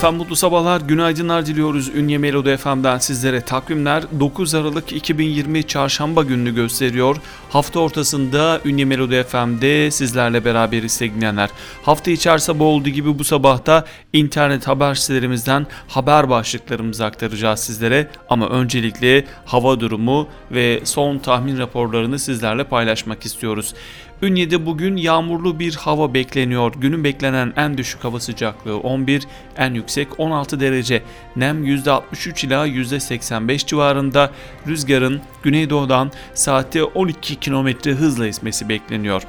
Efendim mutlu sabahlar, günaydınlar diliyoruz Ünye Melodi FM'den sizlere. Takvimler 9 Aralık 2020 Çarşamba gününü gösteriyor. Hafta ortasında Ünye Melodi FM'de sizlerle beraber sevgilenler. Hafta içi her sabah olduğu gibi bu sabahta internet haber sitelerimizden haber başlıklarımızı aktaracağız sizlere. Ama öncelikle hava durumu ve son tahmin raporlarını sizlerle paylaşmak istiyoruz. Ünye'de bugün yağmurlu bir hava bekleniyor. Günün beklenen en düşük hava sıcaklığı 11, en yüksek 16 derece. Nem %63 ila %85 civarında. Rüzgarın güneydoğudan saatte 12 km hızla esmesi bekleniyor.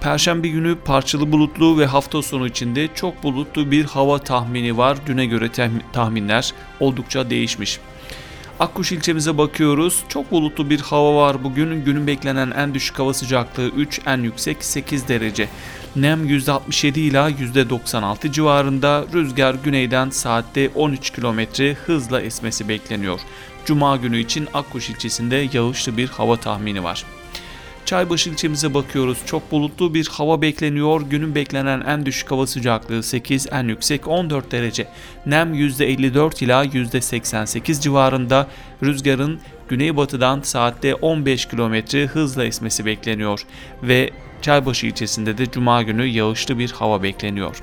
Perşembe günü parçalı bulutlu ve hafta sonu içinde çok bulutlu bir hava tahmini var. Düne göre tahminler oldukça değişmiş. Akkuş ilçemize bakıyoruz. Çok bulutlu bir hava var bugün. Günün beklenen en düşük hava sıcaklığı 3, en yüksek 8 derece. Nem %67 ila %96 civarında. Rüzgar güneyden saatte 13 km hızla esmesi bekleniyor. Cuma günü için Akkuş ilçesinde yağışlı bir hava tahmini var. Çaybaşı ilçemize bakıyoruz. Çok bulutlu bir hava bekleniyor. Günün beklenen en düşük hava sıcaklığı 8, en yüksek 14 derece. Nem %54 ila %88 civarında. Rüzgarın güneybatıdan saatte 15 km hızla esmesi bekleniyor ve Çaybaşı ilçesinde de cuma günü yağışlı bir hava bekleniyor.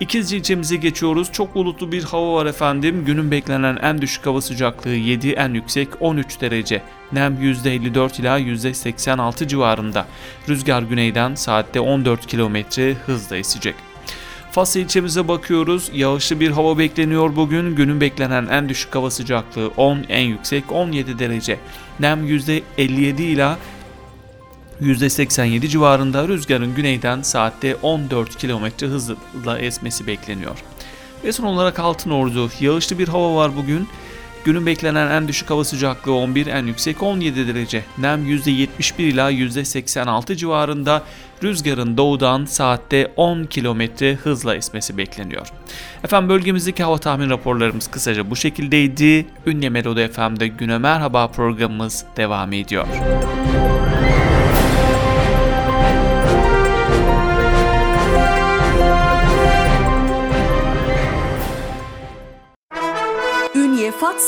İkizce ilçemize geçiyoruz. Çok bulutlu bir hava var efendim. Günün beklenen en düşük hava sıcaklığı 7, en yüksek 13 derece. Nem %54 ila %86 civarında. Rüzgar güneyden saatte 14 km hızla esecek. Fas ilçemize bakıyoruz. Yağışlı bir hava bekleniyor bugün. Günün beklenen en düşük hava sıcaklığı 10, en yüksek 17 derece. Nem %57 ila %87 civarında rüzgarın güneyden saatte 14 km hızla esmesi bekleniyor. Ve son olarak Altın Ordu. Yağışlı bir hava var bugün. Günün beklenen en düşük hava sıcaklığı 11, en yüksek 17 derece. Nem %71 ila %86 civarında. Rüzgarın doğudan saatte 10 km hızla esmesi bekleniyor. Efendim bölgemizdeki hava tahmin raporlarımız kısaca bu şekildeydi. Ünye Melodi FM'de Güne Merhaba programımız devam ediyor.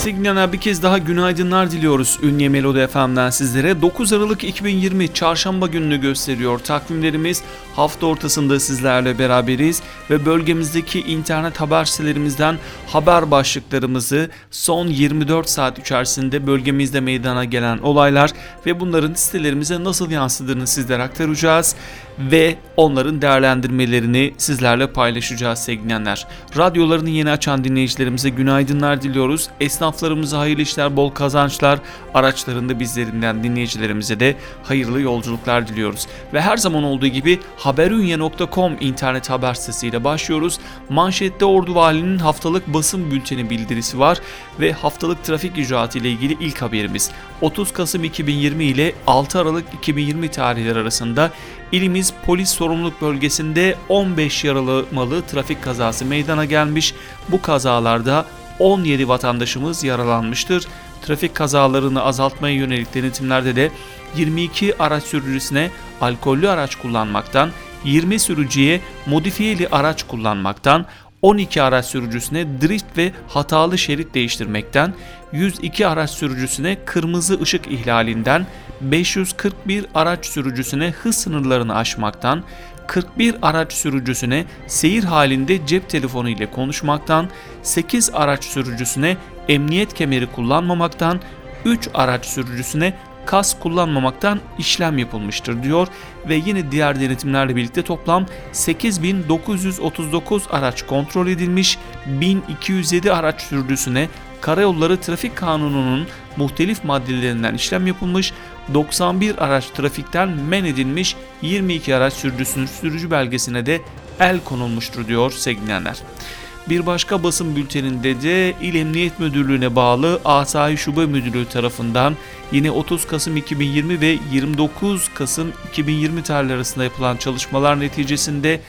Signal'a bir kez daha günaydınlar diliyoruz Ünye Melodi FM'den sizlere. 9 Aralık 2020 çarşamba gününü gösteriyor takvimlerimiz. Hafta ortasında sizlerle beraberiz ve bölgemizdeki internet haber sitelerimizden haber başlıklarımızı son 24 saat içerisinde bölgemizde meydana gelen olaylar ve bunların sitelerimize nasıl yansıdığını sizlere aktaracağız ve onların değerlendirmelerini sizlerle paylaşacağız sevgilenler. Radyolarını yeni açan dinleyicilerimize günaydınlar diliyoruz. Esnaflarımıza hayırlı işler, bol kazançlar, araçlarında bizlerinden dinleyicilerimize de hayırlı yolculuklar diliyoruz. Ve her zaman olduğu gibi haberünye.com internet haber sitesiyle başlıyoruz. Manşette Ordu Valinin haftalık basın bülteni bildirisi var ve haftalık trafik icraatı ile ilgili ilk haberimiz. 30 Kasım 2020 ile 6 Aralık 2020 tarihleri arasında ilimiz polis sorumluluk bölgesinde 15 yaralı trafik kazası meydana gelmiş. Bu kazalarda 17 vatandaşımız yaralanmıştır. Trafik kazalarını azaltmaya yönelik denetimlerde de 22 araç sürücüsüne alkollü araç kullanmaktan, 20 sürücüye modifiyeli araç kullanmaktan, 12 araç sürücüsüne drift ve hatalı şerit değiştirmekten, 102 araç sürücüsüne kırmızı ışık ihlalinden, 541 araç sürücüsüne hız sınırlarını aşmaktan, 41 araç sürücüsüne seyir halinde cep telefonu ile konuşmaktan, 8 araç sürücüsüne emniyet kemeri kullanmamaktan, 3 araç sürücüsüne kas kullanmamaktan işlem yapılmıştır diyor ve yine diğer denetimlerle birlikte toplam 8939 araç kontrol edilmiş, 1207 araç sürücüsüne Karayolları Trafik Kanunu'nun muhtelif maddelerinden işlem yapılmış, 91 araç trafikten men edilmiş, 22 araç sürücüsünün sürücü belgesine de el konulmuştur diyor sevgilenler. Bir başka basın bülteninde de İl Emniyet Müdürlüğü'ne bağlı Asayi Şube Müdürlüğü tarafından yine 30 Kasım 2020 ve 29 Kasım 2020 tarihleri arasında yapılan çalışmalar neticesinde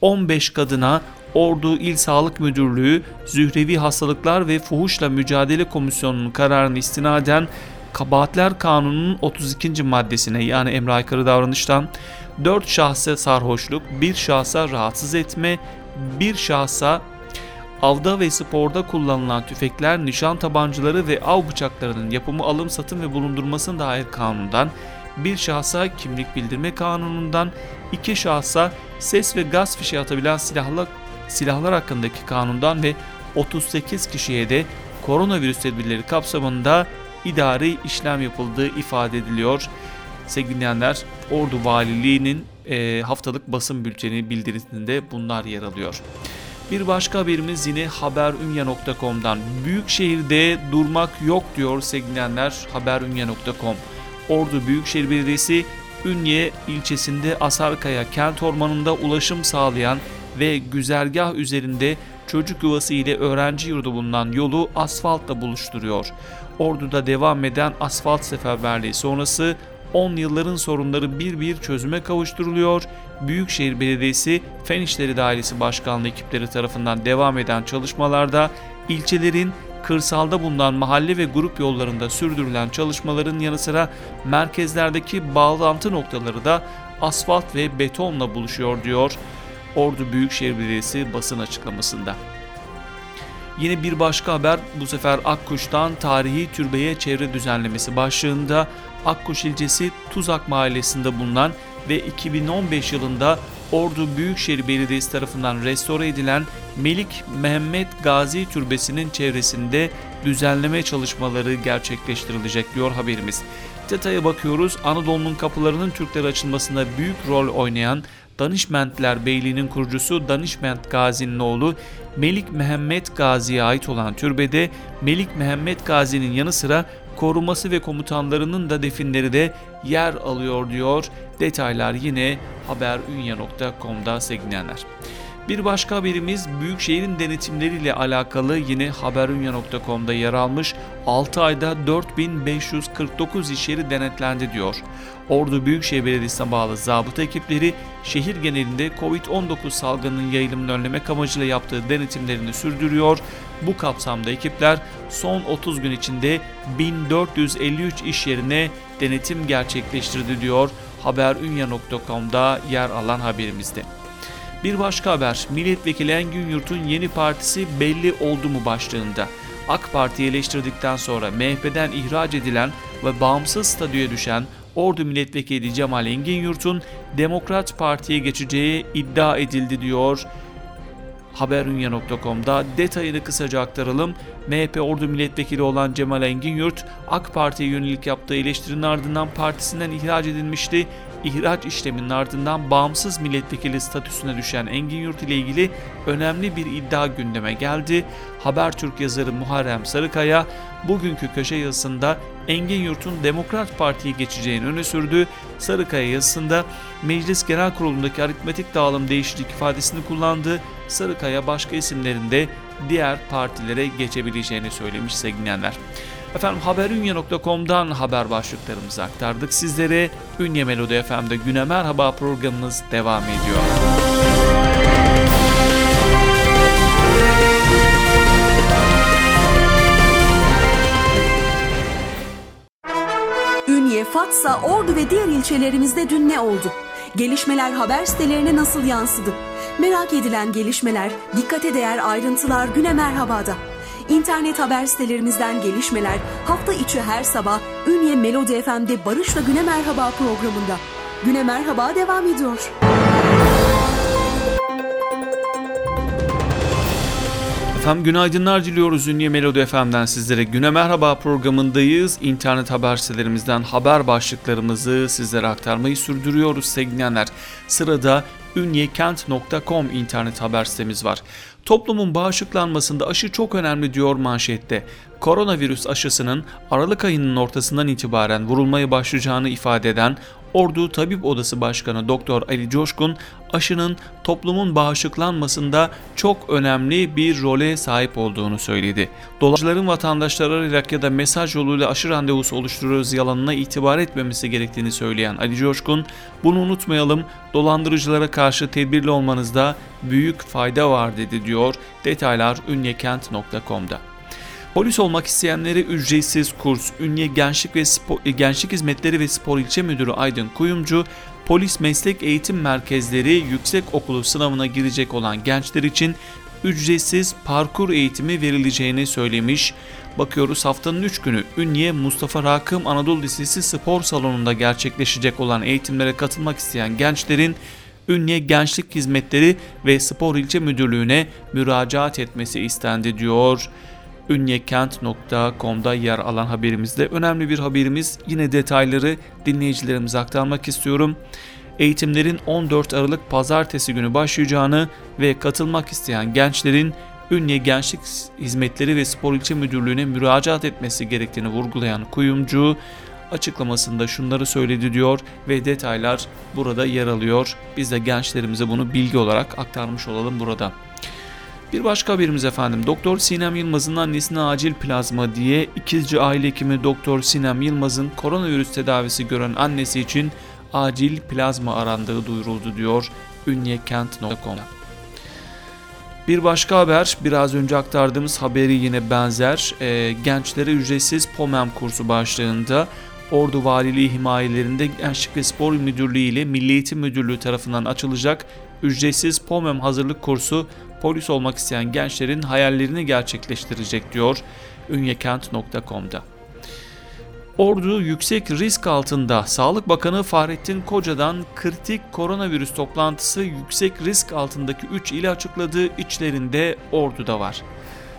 15 kadına Ordu İl Sağlık Müdürlüğü Zührevi Hastalıklar ve Fuhuşla Mücadele Komisyonu'nun kararını istinaden Kabahatler Kanunu'nun 32. maddesine yani emre aykırı davranıştan 4 şahsa sarhoşluk, 1 şahsa rahatsız etme, 1 şahsa avda ve sporda kullanılan tüfekler, nişan tabancaları ve av bıçaklarının yapımı, alım, satım ve bulundurmasına dair kanundan, bir şahsa kimlik bildirme kanunundan, iki şahsa ses ve gaz fişeği atabilen silahlar, silahlar hakkındaki kanundan ve 38 kişiye de koronavirüs tedbirleri kapsamında idari işlem yapıldığı ifade ediliyor. Sevgili dinleyenler, Ordu Valiliği'nin e, haftalık basın bülteni bildirisinde bunlar yer alıyor. Bir başka haberimiz yine haberünya.com'dan. Büyük şehirde durmak yok diyor sevgilenler haberünya.com. Ordu Büyükşehir Belediyesi Ünye ilçesinde Asarkaya kent ormanında ulaşım sağlayan ve güzergah üzerinde çocuk yuvası ile öğrenci yurdu bulunan yolu asfaltla buluşturuyor. Ordu'da devam eden asfalt seferberliği sonrası 10 yılların sorunları bir bir çözüme kavuşturuluyor. Büyükşehir Belediyesi Fen İşleri Dairesi Başkanlığı ekipleri tarafından devam eden çalışmalarda ilçelerin kırsalda bulunan mahalle ve grup yollarında sürdürülen çalışmaların yanı sıra merkezlerdeki bağlantı noktaları da asfalt ve betonla buluşuyor diyor Ordu Büyükşehir Belediyesi basın açıklamasında. Yine bir başka haber bu sefer Akkuş'tan tarihi türbeye çevre düzenlemesi başlığında Akkuş ilçesi Tuzak mahallesinde bulunan ve 2015 yılında Ordu Büyükşehir Belediyesi tarafından restore edilen Melik Mehmet Gazi Türbesi'nin çevresinde düzenleme çalışmaları gerçekleştirilecek diyor haberimiz. Detaya bakıyoruz. Anadolu'nun kapılarının Türklere açılmasında büyük rol oynayan Danişmentler Beyliği'nin kurucusu Danişment Gazi'nin oğlu Melik Mehmet Gazi'ye ait olan türbede Melik Mehmet Gazi'nin yanı sıra koruması ve komutanlarının da definleri de yer alıyor diyor. Detaylar yine haberunya.com'da sevgilenler. Bir başka haberimiz Büyükşehir'in denetimleriyle alakalı yine haberunya.com'da yer almış 6 ayda 4549 iş yeri denetlendi diyor. Ordu Büyükşehir Belediyesi'ne bağlı zabıta ekipleri şehir genelinde Covid-19 salgının yayılımını önlemek amacıyla yaptığı denetimlerini sürdürüyor. Bu kapsamda ekipler son 30 gün içinde 1453 iş yerine denetim gerçekleştirdi diyor haberunya.com'da yer alan haberimizde. Bir başka haber, Milletvekili Engin Yurt'un yeni partisi belli oldu mu başlığında. AK Parti'yi eleştirdikten sonra MHP'den ihraç edilen ve bağımsız statüye düşen Ordu Milletvekili Cemal Engin Yurt'un Demokrat Parti'ye geçeceği iddia edildi diyor haberunya.com'da detayını kısaca aktaralım. MHP Ordu Milletvekili olan Cemal Engin Yurt, AK Parti'ye yönelik yaptığı eleştirinin ardından partisinden ihraç edilmişti ihraç işleminin ardından bağımsız milletvekili statüsüne düşen Engin Yurt ile ilgili önemli bir iddia gündeme geldi. Habertürk yazarı Muharrem Sarıkaya bugünkü köşe yazısında Engin Yurt'un Demokrat Parti'ye geçeceğini öne sürdü. Sarıkaya yazısında Meclis Genel Kurulu'ndaki aritmetik dağılım değişiklik ifadesini kullandı. Sarıkaya başka isimlerinde diğer partilere geçebileceğini söylemiş sevgilenler. Efendim haberunya.com'dan haber başlıklarımızı aktardık sizlere. Ünye Melodi FM'de Güne Merhaba programımız devam ediyor. Ünye, Fatsa, Ordu ve diğer ilçelerimizde dün ne oldu? Gelişmeler haber sitelerine nasıl yansıdı? Merak edilen gelişmeler, dikkate değer ayrıntılar Güne Merhaba'da. İnternet haber sitelerimizden gelişmeler hafta içi her sabah Ünye Melodi FM'de Barış'la Güne Merhaba programında. Güne Merhaba devam ediyor. Efendim günaydınlar diliyoruz Ünye Melodi FM'den sizlere. Güne Merhaba programındayız. İnternet haber sitelerimizden haber başlıklarımızı sizlere aktarmayı sürdürüyoruz sevgilenler. Sırada ünyekent.com internet haber sitemiz var. Toplumun bağışıklanmasında aşı çok önemli diyor manşette. Koronavirüs aşısının Aralık ayının ortasından itibaren vurulmaya başlayacağını ifade eden Ordu Tabip Odası Başkanı Doktor Ali Coşkun aşının toplumun bağışıklanmasında çok önemli bir role sahip olduğunu söyledi. Dolayıcıların vatandaşları arayarak ya da mesaj yoluyla aşı randevusu oluşturuyoruz yalanına itibar etmemesi gerektiğini söyleyen Ali Coşkun, bunu unutmayalım dolandırıcılara karşı tedbirli olmanızda büyük fayda var dedi diyor. Detaylar ünyekent.com'da. Polis olmak isteyenlere ücretsiz kurs, Ünye Gençlik ve Spor, e, Gençlik Hizmetleri ve Spor İlçe Müdürü Aydın Kuyumcu, Polis Meslek Eğitim Merkezleri Yüksek Okulu sınavına girecek olan gençler için ücretsiz parkur eğitimi verileceğini söylemiş. Bakıyoruz haftanın 3 günü Ünye Mustafa Rakım Anadolu Lisesi spor salonunda gerçekleşecek olan eğitimlere katılmak isteyen gençlerin Ünye Gençlik Hizmetleri ve Spor İlçe Müdürlüğü'ne müracaat etmesi istendi diyor ünyekent.com'da yer alan haberimizde önemli bir haberimiz. Yine detayları dinleyicilerimize aktarmak istiyorum. Eğitimlerin 14 Aralık pazartesi günü başlayacağını ve katılmak isteyen gençlerin Ünye Gençlik Hizmetleri ve Spor İlçe Müdürlüğü'ne müracaat etmesi gerektiğini vurgulayan kuyumcu açıklamasında şunları söyledi diyor ve detaylar burada yer alıyor. Biz de gençlerimize bunu bilgi olarak aktarmış olalım burada. Bir başka haberimiz efendim. Doktor Sinem Yılmaz'ın annesine acil plazma diye ikizci aile hekimi Doktor Sinem Yılmaz'ın koronavirüs tedavisi gören annesi için acil plazma arandığı duyuruldu diyor ünyekent.com. Bir başka haber biraz önce aktardığımız haberi yine benzer. E, gençlere ücretsiz POMEM kursu başlığında Ordu Valiliği himayelerinde Gençlik ve Spor Müdürlüğü ile Milli Eğitim Müdürlüğü tarafından açılacak ücretsiz POMEM hazırlık kursu polis olmak isteyen gençlerin hayallerini gerçekleştirecek diyor ünyekent.com'da. Ordu yüksek risk altında. Sağlık Bakanı Fahrettin Koca'dan kritik koronavirüs toplantısı yüksek risk altındaki 3 ili açıkladığı içlerinde Ordu'da var.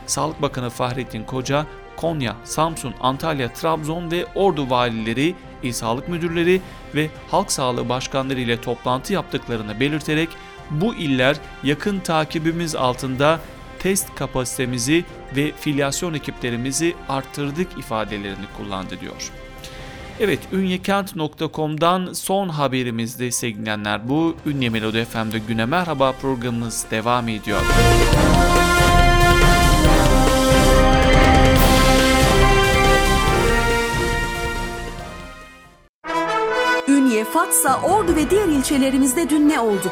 Sağlık Bakanı Fahrettin Koca, Konya, Samsun, Antalya, Trabzon ve Ordu valileri, il sağlık müdürleri ve halk sağlığı başkanları ile toplantı yaptıklarını belirterek bu iller yakın takibimiz altında test kapasitemizi ve filyasyon ekiplerimizi arttırdık ifadelerini kullandı diyor. Evet ünyekent.com'dan son haberimizde sevgilenler bu. Ünye Melodi FM'de Güne Merhaba programımız devam ediyor. Ünye, Fatsa, Ordu ve diğer ilçelerimizde dün ne oldu?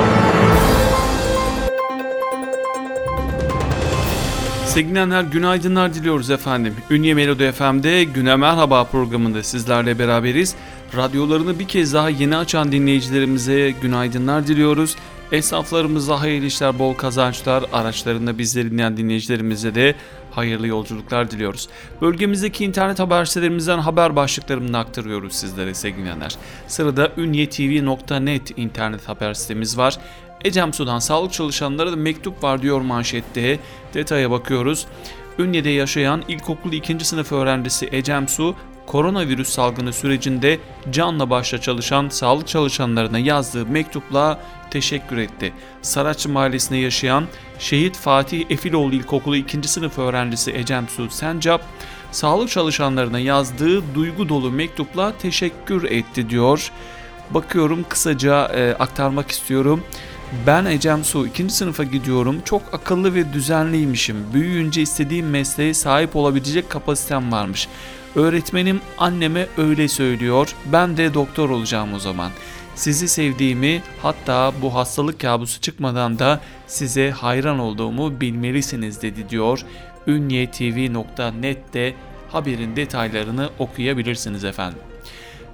Sevgilenler günaydınlar diliyoruz efendim. Ünye Melodi FM'de Güne Merhaba programında sizlerle beraberiz. Radyolarını bir kez daha yeni açan dinleyicilerimize günaydınlar diliyoruz. Esnaflarımıza hayırlı işler, bol kazançlar, araçlarında bizleri dinleyen dinleyicilerimize de hayırlı yolculuklar diliyoruz. Bölgemizdeki internet haber sitelerimizden haber başlıklarını aktarıyoruz sizlere sevgilenler. Sırada ünyetv.net internet haber sitemiz var. Ecem Sudan sağlık çalışanlara da mektup var diyor manşette. Detaya bakıyoruz. Ünye'de yaşayan ilkokul 2. sınıf öğrencisi Ecem Su, koronavirüs salgını sürecinde canla başla çalışan sağlık çalışanlarına yazdığı mektupla teşekkür etti. Saraçlı Mahallesi'nde yaşayan Şehit Fatih Efiloğlu İlkokulu 2. sınıf öğrencisi Ecem Su Sencap, sağlık çalışanlarına yazdığı duygu dolu mektupla teşekkür etti diyor. Bakıyorum kısaca e, aktarmak istiyorum. Ben Ecem Su, ikinci sınıfa gidiyorum. Çok akıllı ve düzenliymişim. Büyüyünce istediğim mesleğe sahip olabilecek kapasitem varmış. Öğretmenim anneme öyle söylüyor. Ben de doktor olacağım o zaman. Sizi sevdiğimi hatta bu hastalık kabusu çıkmadan da size hayran olduğumu bilmelisiniz dedi diyor. Ünyetv.net'te haberin detaylarını okuyabilirsiniz efendim.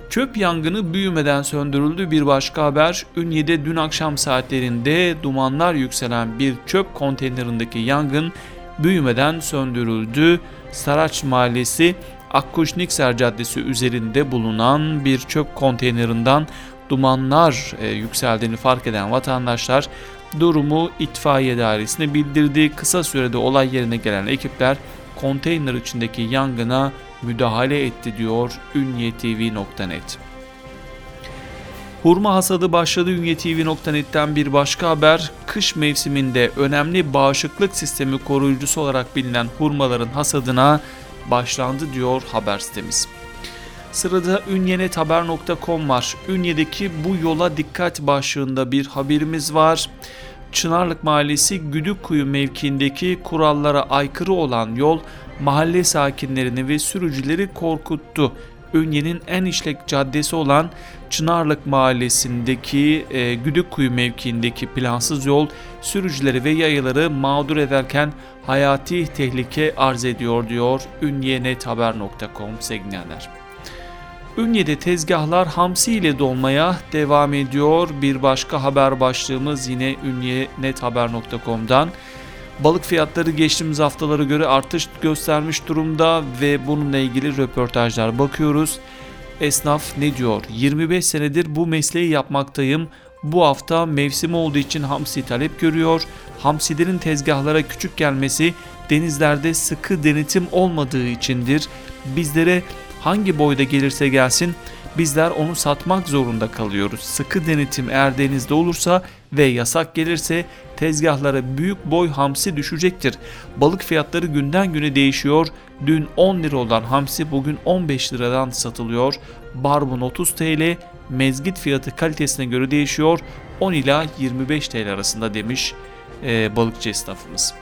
Çöp yangını büyümeden söndürüldü. Bir başka haber Ünye'de dün akşam saatlerinde dumanlar yükselen bir çöp konteynerindeki yangın büyümeden söndürüldü. Saraç Mahallesi Akkuş Nikser Caddesi üzerinde bulunan bir çöp konteynerinden dumanlar e, yükseldiğini fark eden vatandaşlar durumu itfaiye dairesine bildirdi. Kısa sürede olay yerine gelen ekipler konteyner içindeki yangına müdahale etti diyor ünyetv.net. Hurma hasadı başladı ünyetv.net'ten bir başka haber. Kış mevsiminde önemli bağışıklık sistemi koruyucusu olarak bilinen hurmaların hasadına başlandı diyor haber sitemiz. Sırada ünyenethaber.com var. Ünye'deki bu yola dikkat başlığında bir haberimiz var. Çınarlık Mahallesi Güdükkuyu mevkiindeki kurallara aykırı olan yol mahalle sakinlerini ve sürücüleri korkuttu. Ünye'nin en işlek caddesi olan Çınarlık Mahallesi'ndeki e, Güdükkuyu mevkiindeki plansız yol sürücüleri ve yayaları mağdur ederken hayati tehlike arz ediyor diyor ünyenethaber.com sevgilenler. Ünye'de tezgahlar hamsi ile dolmaya devam ediyor. Bir başka haber başlığımız yine ünyenethaber.com'dan. Balık fiyatları geçtiğimiz haftalara göre artış göstermiş durumda ve bununla ilgili röportajlar bakıyoruz. Esnaf ne diyor? 25 senedir bu mesleği yapmaktayım. Bu hafta mevsim olduğu için hamsi talep görüyor. Hamsilerin tezgahlara küçük gelmesi denizlerde sıkı denetim olmadığı içindir. Bizlere hangi boyda gelirse gelsin bizler onu satmak zorunda kalıyoruz. Sıkı denetim eğer denizde olursa ve yasak gelirse tezgahlara büyük boy hamsi düşecektir. Balık fiyatları günden güne değişiyor. Dün 10 lira olan hamsi bugün 15 liradan satılıyor. Barbun 30 TL, mezgit fiyatı kalitesine göre değişiyor. 10 ila 25 TL arasında demiş e, balıkçı esnafımız.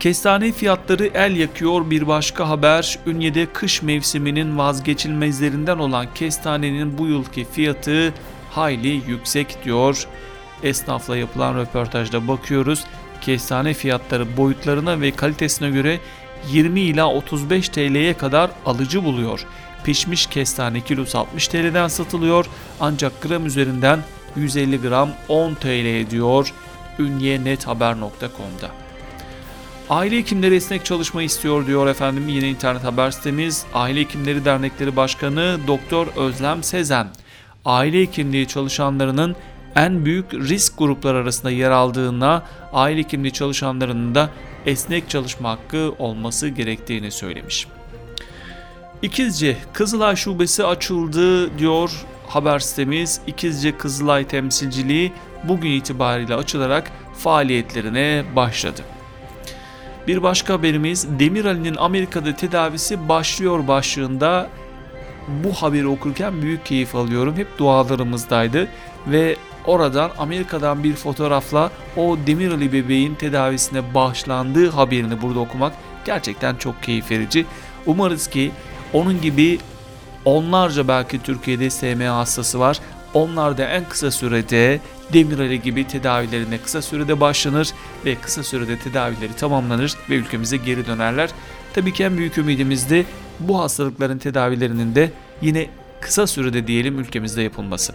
Kestane fiyatları el yakıyor bir başka haber. Ünye'de kış mevsiminin vazgeçilmezlerinden olan kestanenin bu yılki fiyatı hayli yüksek diyor. Esnafla yapılan röportajda bakıyoruz. Kestane fiyatları boyutlarına ve kalitesine göre 20 ila 35 TL'ye kadar alıcı buluyor. Pişmiş kestane kilosu 60 TL'den satılıyor ancak gram üzerinden 150 gram 10 TL ediyor ünyenethaber.com'da. Aile hekimleri esnek çalışma istiyor diyor efendim yine internet haber sitemiz. Aile Hekimleri Dernekleri Başkanı Doktor Özlem Sezen, aile hekimliği çalışanlarının en büyük risk grupları arasında yer aldığına, aile hekimliği çalışanlarının da esnek çalışma hakkı olması gerektiğini söylemiş. İkizce Kızılay Şubesi açıldı diyor haber sitemiz. İkizce Kızılay temsilciliği bugün itibariyle açılarak faaliyetlerine başladı. Bir başka haberimiz Demirali'nin Amerika'da tedavisi başlıyor başlığında bu haberi okurken büyük keyif alıyorum. Hep dualarımızdaydı ve oradan Amerika'dan bir fotoğrafla o Demirali bebeğin tedavisine başlandığı haberini burada okumak gerçekten çok keyif verici. Umarız ki onun gibi onlarca belki Türkiye'de SMA hastası var. Onlar da en kısa sürede Demirali gibi tedavilerine kısa sürede başlanır ve kısa sürede tedavileri tamamlanır ve ülkemize geri dönerler. Tabii ki en büyük ümidimiz de bu hastalıkların tedavilerinin de yine kısa sürede diyelim ülkemizde yapılması.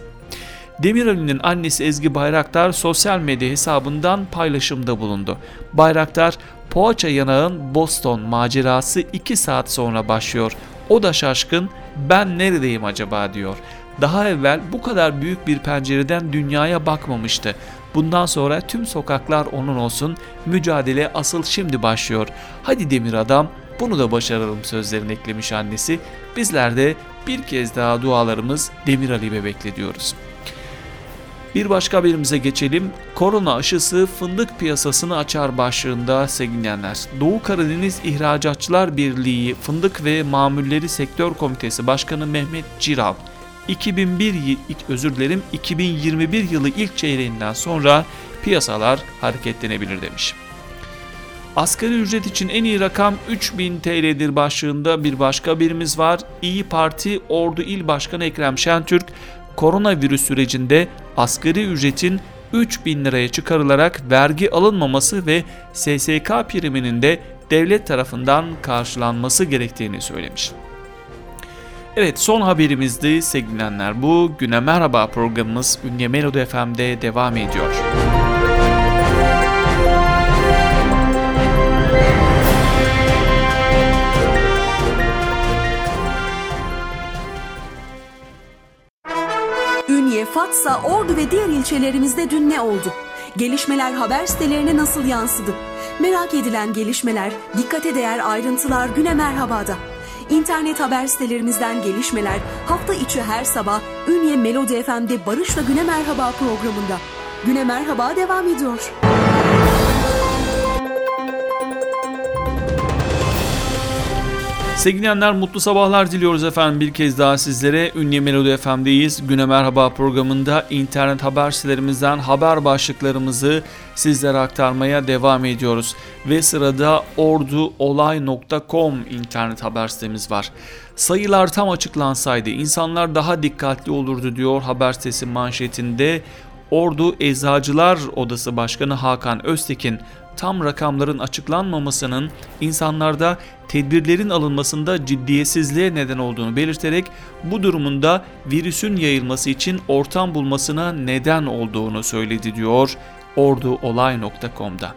Demirali'nin annesi Ezgi Bayraktar sosyal medya hesabından paylaşımda bulundu. Bayraktar, poğaça yanağın Boston macerası 2 saat sonra başlıyor. O da şaşkın, ben neredeyim acaba diyor. Daha evvel bu kadar büyük bir pencereden dünyaya bakmamıştı. Bundan sonra tüm sokaklar onun olsun, mücadele asıl şimdi başlıyor. Hadi demir adam, bunu da başaralım sözlerini eklemiş annesi. Bizler de bir kez daha dualarımız Demir Ali Bebek'le diyoruz. Bir başka haberimize geçelim. Korona aşısı fındık piyasasını açar başlığında sevgilenler. Doğu Karadeniz İhracatçılar Birliği Fındık ve Mamulleri Sektör Komitesi Başkanı Mehmet Ciral 2001 ilk özür dilerim 2021 yılı ilk çeyreğinden sonra piyasalar hareketlenebilir demiş. Asgari ücret için en iyi rakam 3000 TL'dir başlığında bir başka birimiz var. İyi Parti Ordu İl Başkanı Ekrem Şentürk koronavirüs sürecinde asgari ücretin 3000 liraya çıkarılarak vergi alınmaması ve SSK priminin de devlet tarafından karşılanması gerektiğini söylemiş. Evet son haberimizdi sevgilenler. Bu güne merhaba programımız Ünye Melodi FM'de devam ediyor. Ünye, Fatsa, Ordu ve diğer ilçelerimizde dün ne oldu? Gelişmeler haber sitelerine nasıl yansıdı? Merak edilen gelişmeler, dikkate değer ayrıntılar güne merhabada. İnternet haber sitelerimizden gelişmeler hafta içi her sabah Ünye Melodi FM'de Barış'la Güne Merhaba programında. Güne Merhaba devam ediyor. Sevgili dinleyenler mutlu sabahlar diliyoruz efendim bir kez daha sizlere. Ünlü Melodi FM'deyiz. Güne Merhaba programında internet haber sitelerimizden haber başlıklarımızı sizlere aktarmaya devam ediyoruz. Ve sırada orduolay.com internet haber sitemiz var. Sayılar tam açıklansaydı insanlar daha dikkatli olurdu diyor haber sitesi manşetinde. Ordu Eczacılar Odası Başkanı Hakan Öztekin tam rakamların açıklanmamasının insanlarda tedbirlerin alınmasında ciddiyetsizliğe neden olduğunu belirterek bu durumunda virüsün yayılması için ortam bulmasına neden olduğunu söyledi diyor orduolay.com'da.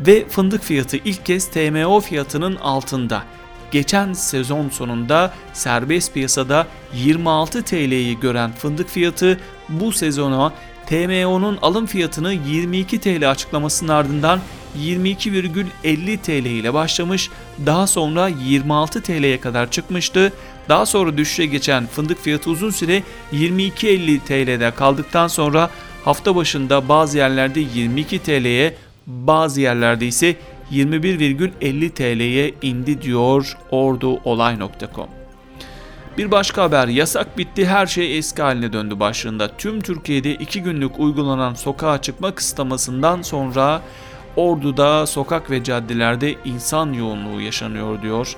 Ve fındık fiyatı ilk kez TMO fiyatının altında. Geçen sezon sonunda serbest piyasada 26 TL'yi gören fındık fiyatı bu sezona TMO'nun alım fiyatını 22 TL açıklamasının ardından 22,50 TL ile başlamış, daha sonra 26 TL'ye kadar çıkmıştı. Daha sonra düşüşe geçen fındık fiyatı uzun süre 22.50 TL'de kaldıktan sonra hafta başında bazı yerlerde 22 TL'ye, bazı yerlerde ise 21,50 TL'ye indi diyor orduolay.com. Bir başka haber yasak bitti her şey eski haline döndü başlığında. Tüm Türkiye'de 2 günlük uygulanan sokağa çıkma kısıtlamasından sonra Ordu'da sokak ve caddelerde insan yoğunluğu yaşanıyor diyor.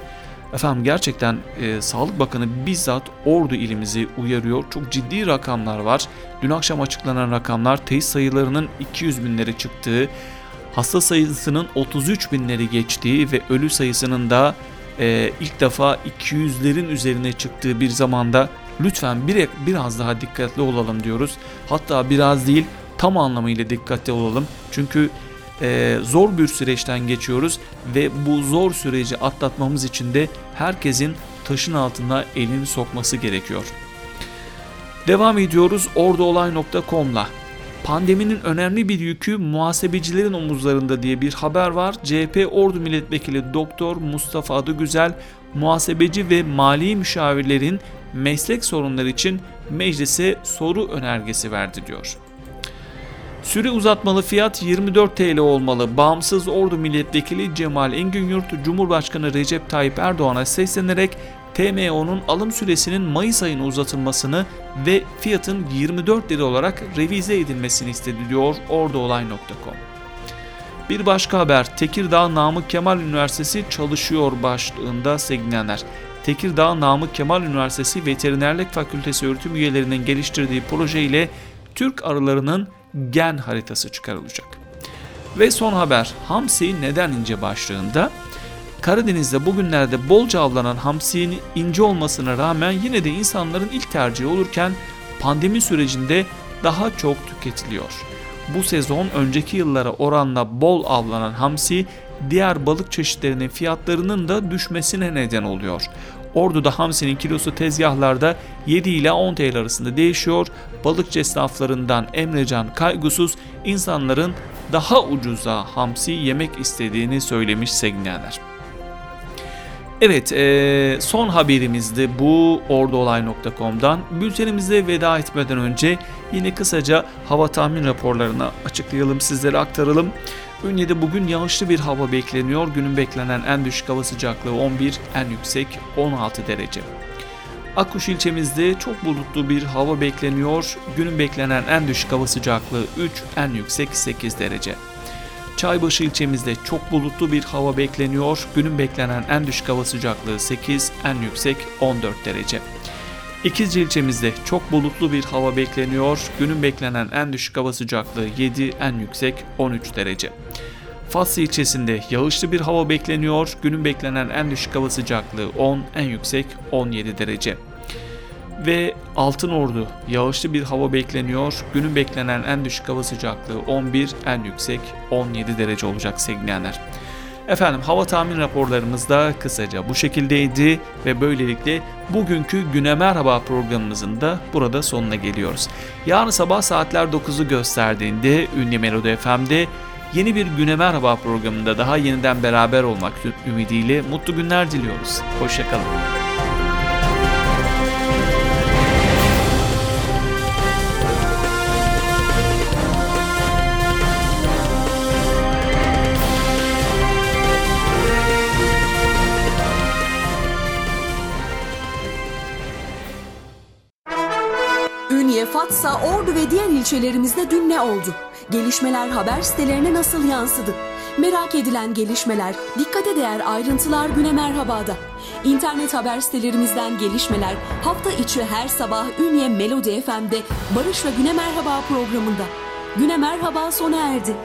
Efendim gerçekten e, Sağlık Bakanı bizzat Ordu ilimizi uyarıyor. Çok ciddi rakamlar var. Dün akşam açıklanan rakamlar test sayılarının 200 binleri çıktığı, hasta sayısının 33 binleri geçtiği ve ölü sayısının da e, ilk defa 200'lerin üzerine çıktığı bir zamanda lütfen bir, biraz daha dikkatli olalım diyoruz. Hatta biraz değil tam anlamıyla dikkatli olalım. Çünkü e, zor bir süreçten geçiyoruz ve bu zor süreci atlatmamız için de herkesin taşın altına elini sokması gerekiyor. Devam ediyoruz orduolay.com'la. Pandeminin önemli bir yükü muhasebecilerin omuzlarında diye bir haber var. CHP Ordu Milletvekili Doktor Mustafa Adıgüzel muhasebeci ve mali müşavirlerin meslek sorunları için meclise soru önergesi verdi diyor. Süre uzatmalı fiyat 24 TL olmalı. Bağımsız Ordu Milletvekili Cemal Engin Cumhurbaşkanı Recep Tayyip Erdoğan'a seslenerek TMO'nun alım süresinin Mayıs ayına uzatılmasını ve fiyatın 24 lira olarak revize edilmesini istedi diyor orduolay.com. Bir başka haber Tekirdağ Namık Kemal Üniversitesi çalışıyor başlığında sevgilenler. Tekirdağ Namık Kemal Üniversitesi Veterinerlik Fakültesi öğretim üyelerinin geliştirdiği proje ile Türk arılarının gen haritası çıkarılacak. Ve son haber hamsi neden ince başlığında Karadeniz'de bugünlerde bolca avlanan hamsinin ince olmasına rağmen yine de insanların ilk tercihi olurken pandemi sürecinde daha çok tüketiliyor. Bu sezon önceki yıllara oranla bol avlanan hamsi diğer balık çeşitlerinin fiyatlarının da düşmesine neden oluyor. Ordu'da hamsinin kilosu tezgahlarda 7 ile 10 TL arasında değişiyor. Balıkçı esnaflarından Emrecan Kaygusuz insanların daha ucuza hamsi yemek istediğini söylemiş Segnaner. Evet son haberimizdi bu orduolay.com'dan. Bültenimize veda etmeden önce yine kısaca hava tahmin raporlarını açıklayalım sizlere aktaralım. Ünye'de bugün yağışlı bir hava bekleniyor. Günün beklenen en düşük hava sıcaklığı 11, en yüksek 16 derece. Akkuş ilçemizde çok bulutlu bir hava bekleniyor. Günün beklenen en düşük hava sıcaklığı 3, en yüksek 8 derece. Çaybaşı ilçemizde çok bulutlu bir hava bekleniyor. Günün beklenen en düşük hava sıcaklığı 8, en yüksek 14 derece. İkizce ilçemizde çok bulutlu bir hava bekleniyor. Günün beklenen en düşük hava sıcaklığı 7, en yüksek 13 derece. Fatsa ilçesinde yağışlı bir hava bekleniyor. Günün beklenen en düşük hava sıcaklığı 10, en yüksek 17 derece. Ve Altın Ordu yağışlı bir hava bekleniyor. Günün beklenen en düşük hava sıcaklığı 11, en yüksek 17 derece olacak sevgilenler. Efendim hava tahmin raporlarımız da kısaca bu şekildeydi ve böylelikle bugünkü Güne Merhaba programımızın da burada sonuna geliyoruz. Yarın sabah saatler 9'u gösterdiğinde Ünlü Melodi FM'de yeni bir Güne Merhaba programında daha yeniden beraber olmak ümidiyle mutlu günler diliyoruz. Hoşçakalın. Fatsa, Ordu ve diğer ilçelerimizde dün ne oldu? Gelişmeler haber sitelerine nasıl yansıdı? Merak edilen gelişmeler, dikkate değer ayrıntılar güne merhabada. İnternet haber sitelerimizden gelişmeler hafta içi her sabah Ünye Melodi FM'de Barış ve Güne Merhaba programında. Güne Merhaba sona erdi.